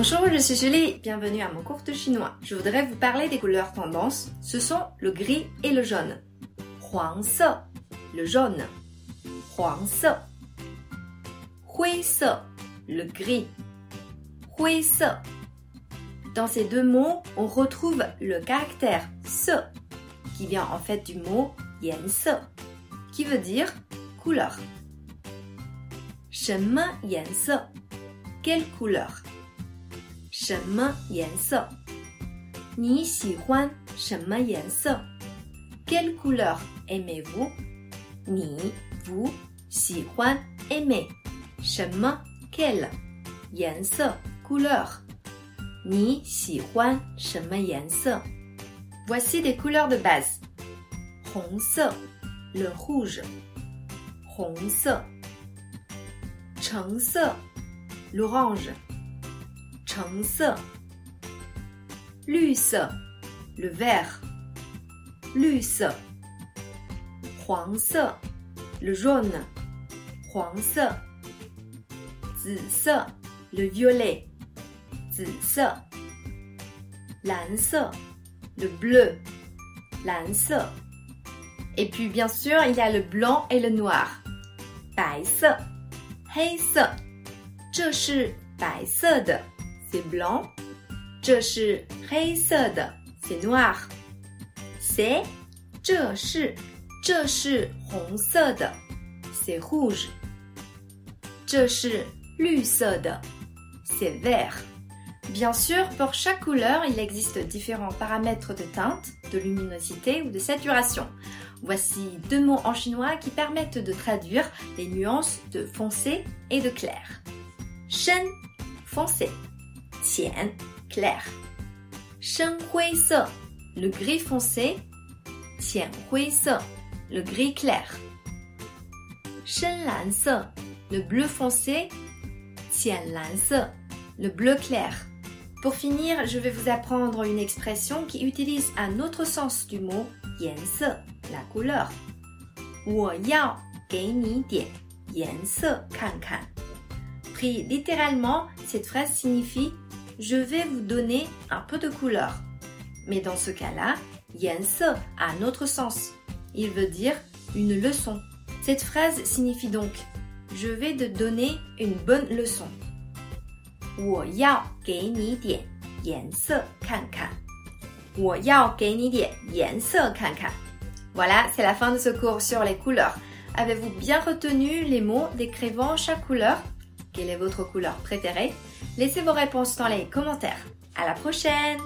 Bonjour, je suis Julie, bienvenue à mon cours de chinois. Je voudrais vous parler des couleurs tendances. Ce sont le gris et le jaune. Huang se, le jaune. Huang se. Hui se, le gris. Hui se. Dans ces deux mots, on retrouve le caractère se, qui vient en fait du mot yan se, qui veut dire couleur. Shenme yan se, quelle couleur? 什么颜色？你喜欢什么颜色？Quelle couleur aimez-vous？你 vous 喜欢 aimer 什么 quelle 颜色 couleur 你喜欢什么颜色？Voici des couleurs de base 红色 le rouge 红色橙色 l'orange 橙色，绿色，le vert，绿色，黄色，le jaune，黄色，紫色，le violet，紫色，蓝色，le bleu，蓝色。Et puis bien sûr, il y a le blanc et le noir. 白色，黑色，这是白色的。 c'est blanc. 这是黑色的，c'est noir. C'est 这是这是红色的，c'est rouge. 这是绿色的，c'est vert. Bien sûr, pour chaque couleur, il existe différents paramètres de teinte, de luminosité ou de saturation. Voici deux mots en chinois qui permettent de traduire les nuances de foncé et de clair. Shen, foncé. Tien, clair. Shen hui se, le gris foncé. Tian hui se, le gris clair. Shen lan se, le bleu foncé. Tian lan se, le bleu clair. Pour finir, je vais vous apprendre une expression qui utilise un autre sens du mot yan se, la couleur. 我要给你点颜色看看. Pris littéralement, cette phrase signifie je vais vous donner un peu de couleur. Mais dans ce cas-là, yense a un autre sens. Il veut dire une leçon. Cette phrase signifie donc je vais te donner une bonne leçon. Voilà, c'est la fin de ce cours sur les couleurs. Avez-vous bien retenu les mots décrivant chaque couleur? Quelle est votre couleur préférée? Laissez vos réponses dans les commentaires. À la prochaine